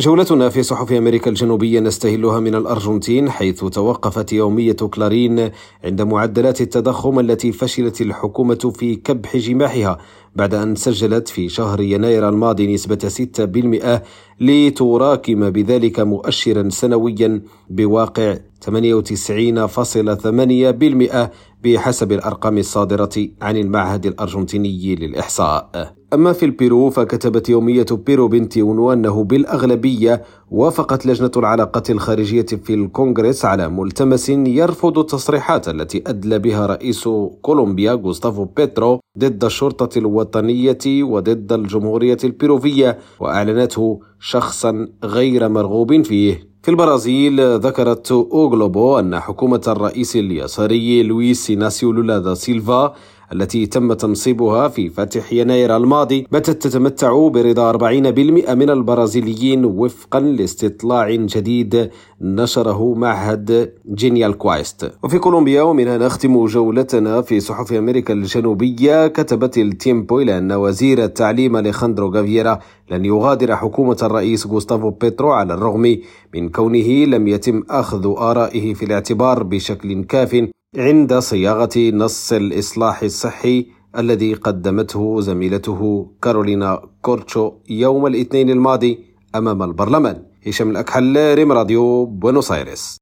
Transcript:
جولتنا في صحف أمريكا الجنوبية نستهلها من الأرجنتين حيث توقفت يومية كلارين عند معدلات التضخم التي فشلت الحكومة في كبح جماحها. بعد أن سجلت في شهر يناير الماضي نسبة 6% لتراكم بذلك مؤشرا سنويا بواقع 98.8% بحسب الأرقام الصادرة عن المعهد الأرجنتيني للإحصاء. أما في البيرو فكتبت يومية بيرو بنتيونو أنه بالأغلبية وافقت لجنة العلاقات الخارجية في الكونغرس على ملتمس يرفض التصريحات التي أدلى بها رئيس كولومبيا غوستافو بيترو ضد الشرطة الوطنية وضد الجمهورية البيروفية وأعلنته شخصا غير مرغوب فيه. في البرازيل ذكرت أوغلوبو أن حكومة الرئيس اليساري لويس إناسيو لولا دا سيلفا التي تم تنصيبها في فاتح يناير الماضي باتت تتمتع برضا 40% من البرازيليين وفقا لاستطلاع جديد نشره معهد جينيال كوايست. وفي كولومبيا ومنها نختم جولتنا في صحف أمريكا الجنوبية كتبت التيمبو إلى أن وزير التعليم أليخاندرو غافيرا لن يغادر حكومة الرئيس غوستافو بيترو على الرغم من كونه لم يتم أخذ آرائه في الاعتبار بشكل كاف. عند صياغة نص الإصلاح الصحي الذي قدمته زميلته كارولينا كورتشو يوم الاثنين الماضي أمام البرلمان. هشام الأكحل ريم راديو بونوس آيرس